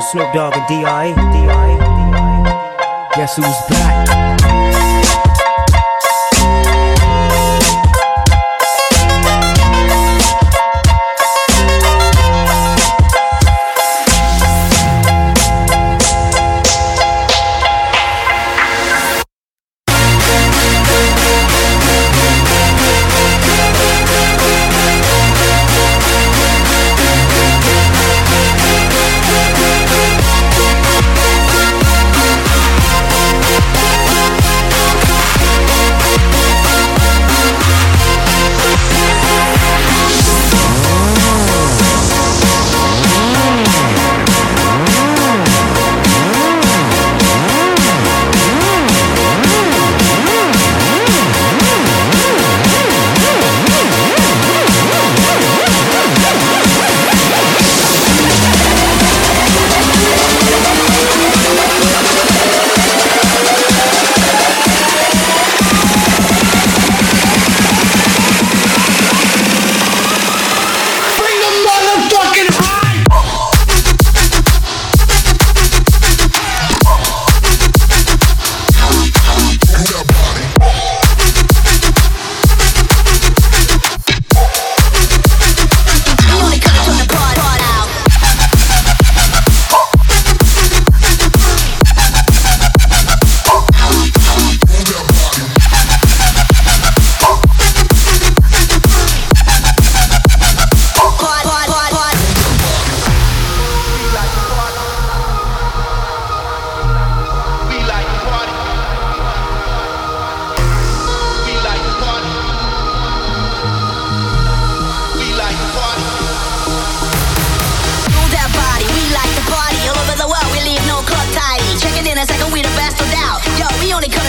Snoop Dogg and D.I.A. Guess who's back?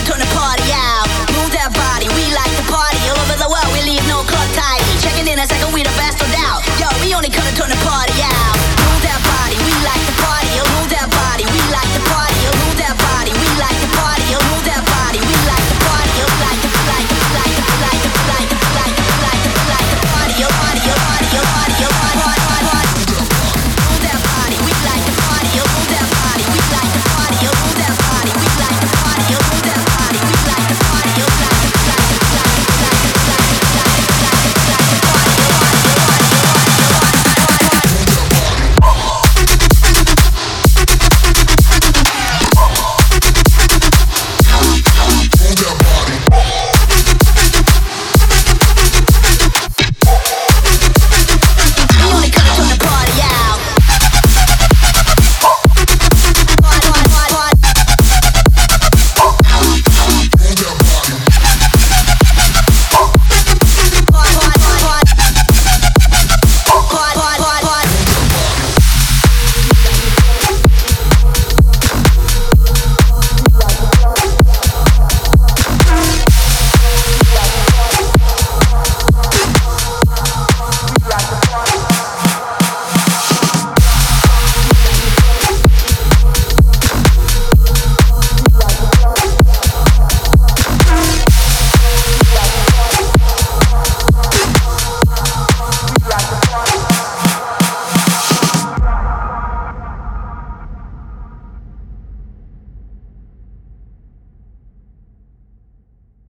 turn the party out.